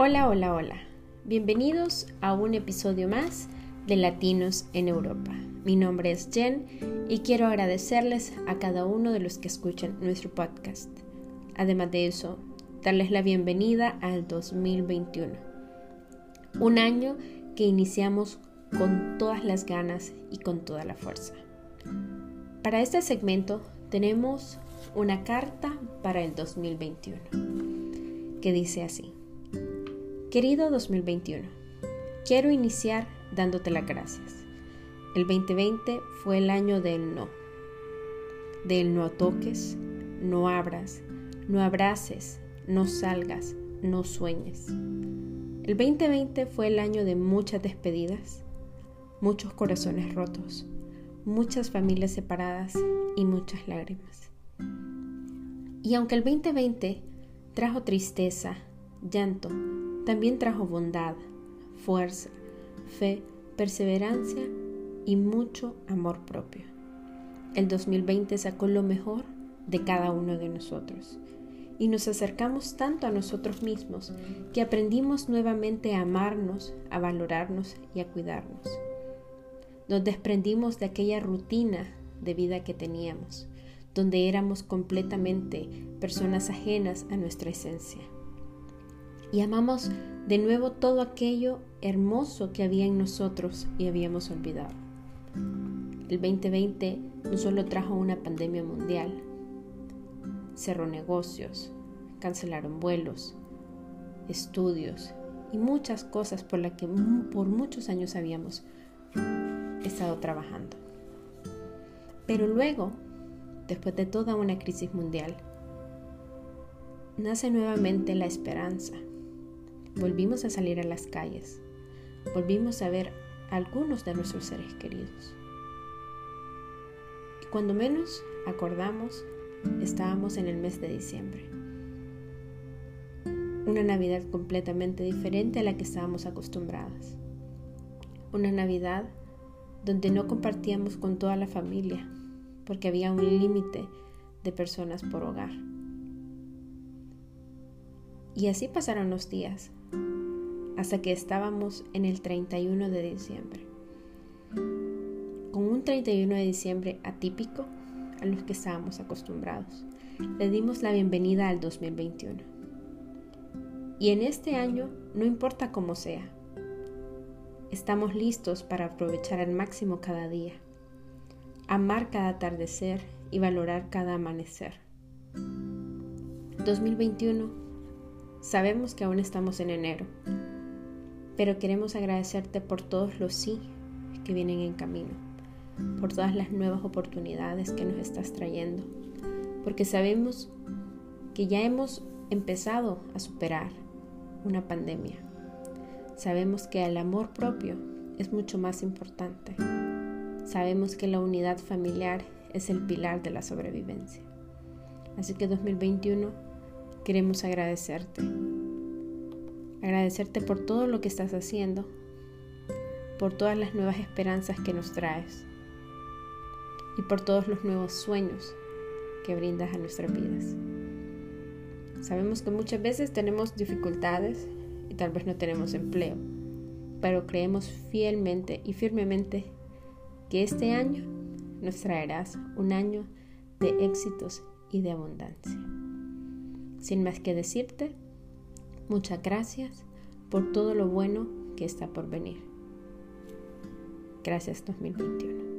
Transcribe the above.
Hola, hola, hola. Bienvenidos a un episodio más de Latinos en Europa. Mi nombre es Jen y quiero agradecerles a cada uno de los que escuchan nuestro podcast. Además de eso, darles la bienvenida al 2021. Un año que iniciamos con todas las ganas y con toda la fuerza. Para este segmento tenemos una carta para el 2021 que dice así. Querido 2021, quiero iniciar dándote las gracias. El 2020 fue el año del no, del no toques, no abras, no abraces, no salgas, no sueñes. El 2020 fue el año de muchas despedidas, muchos corazones rotos, muchas familias separadas y muchas lágrimas. Y aunque el 2020 trajo tristeza, llanto, también trajo bondad, fuerza, fe, perseverancia y mucho amor propio. El 2020 sacó lo mejor de cada uno de nosotros y nos acercamos tanto a nosotros mismos que aprendimos nuevamente a amarnos, a valorarnos y a cuidarnos. Nos desprendimos de aquella rutina de vida que teníamos, donde éramos completamente personas ajenas a nuestra esencia y amamos de nuevo todo aquello hermoso que había en nosotros y habíamos olvidado. El 2020 no solo trajo una pandemia mundial, cerró negocios, cancelaron vuelos, estudios y muchas cosas por las que por muchos años habíamos estado trabajando. Pero luego, después de toda una crisis mundial, nace nuevamente la esperanza Volvimos a salir a las calles. Volvimos a ver a algunos de nuestros seres queridos. Y cuando menos acordamos, estábamos en el mes de diciembre. Una Navidad completamente diferente a la que estábamos acostumbradas. Una Navidad donde no compartíamos con toda la familia, porque había un límite de personas por hogar. Y así pasaron los días, hasta que estábamos en el 31 de diciembre. Con un 31 de diciembre atípico a los que estábamos acostumbrados, le dimos la bienvenida al 2021. Y en este año, no importa cómo sea, estamos listos para aprovechar al máximo cada día, amar cada atardecer y valorar cada amanecer. 2021 Sabemos que aún estamos en enero, pero queremos agradecerte por todos los sí que vienen en camino, por todas las nuevas oportunidades que nos estás trayendo, porque sabemos que ya hemos empezado a superar una pandemia. Sabemos que el amor propio es mucho más importante. Sabemos que la unidad familiar es el pilar de la sobrevivencia. Así que 2021 queremos agradecerte. Agradecerte por todo lo que estás haciendo, por todas las nuevas esperanzas que nos traes y por todos los nuevos sueños que brindas a nuestras vidas. Sabemos que muchas veces tenemos dificultades y tal vez no tenemos empleo, pero creemos fielmente y firmemente que este año nos traerás un año de éxitos y de abundancia. Sin más que decirte, muchas gracias por todo lo bueno que está por venir. Gracias 2021.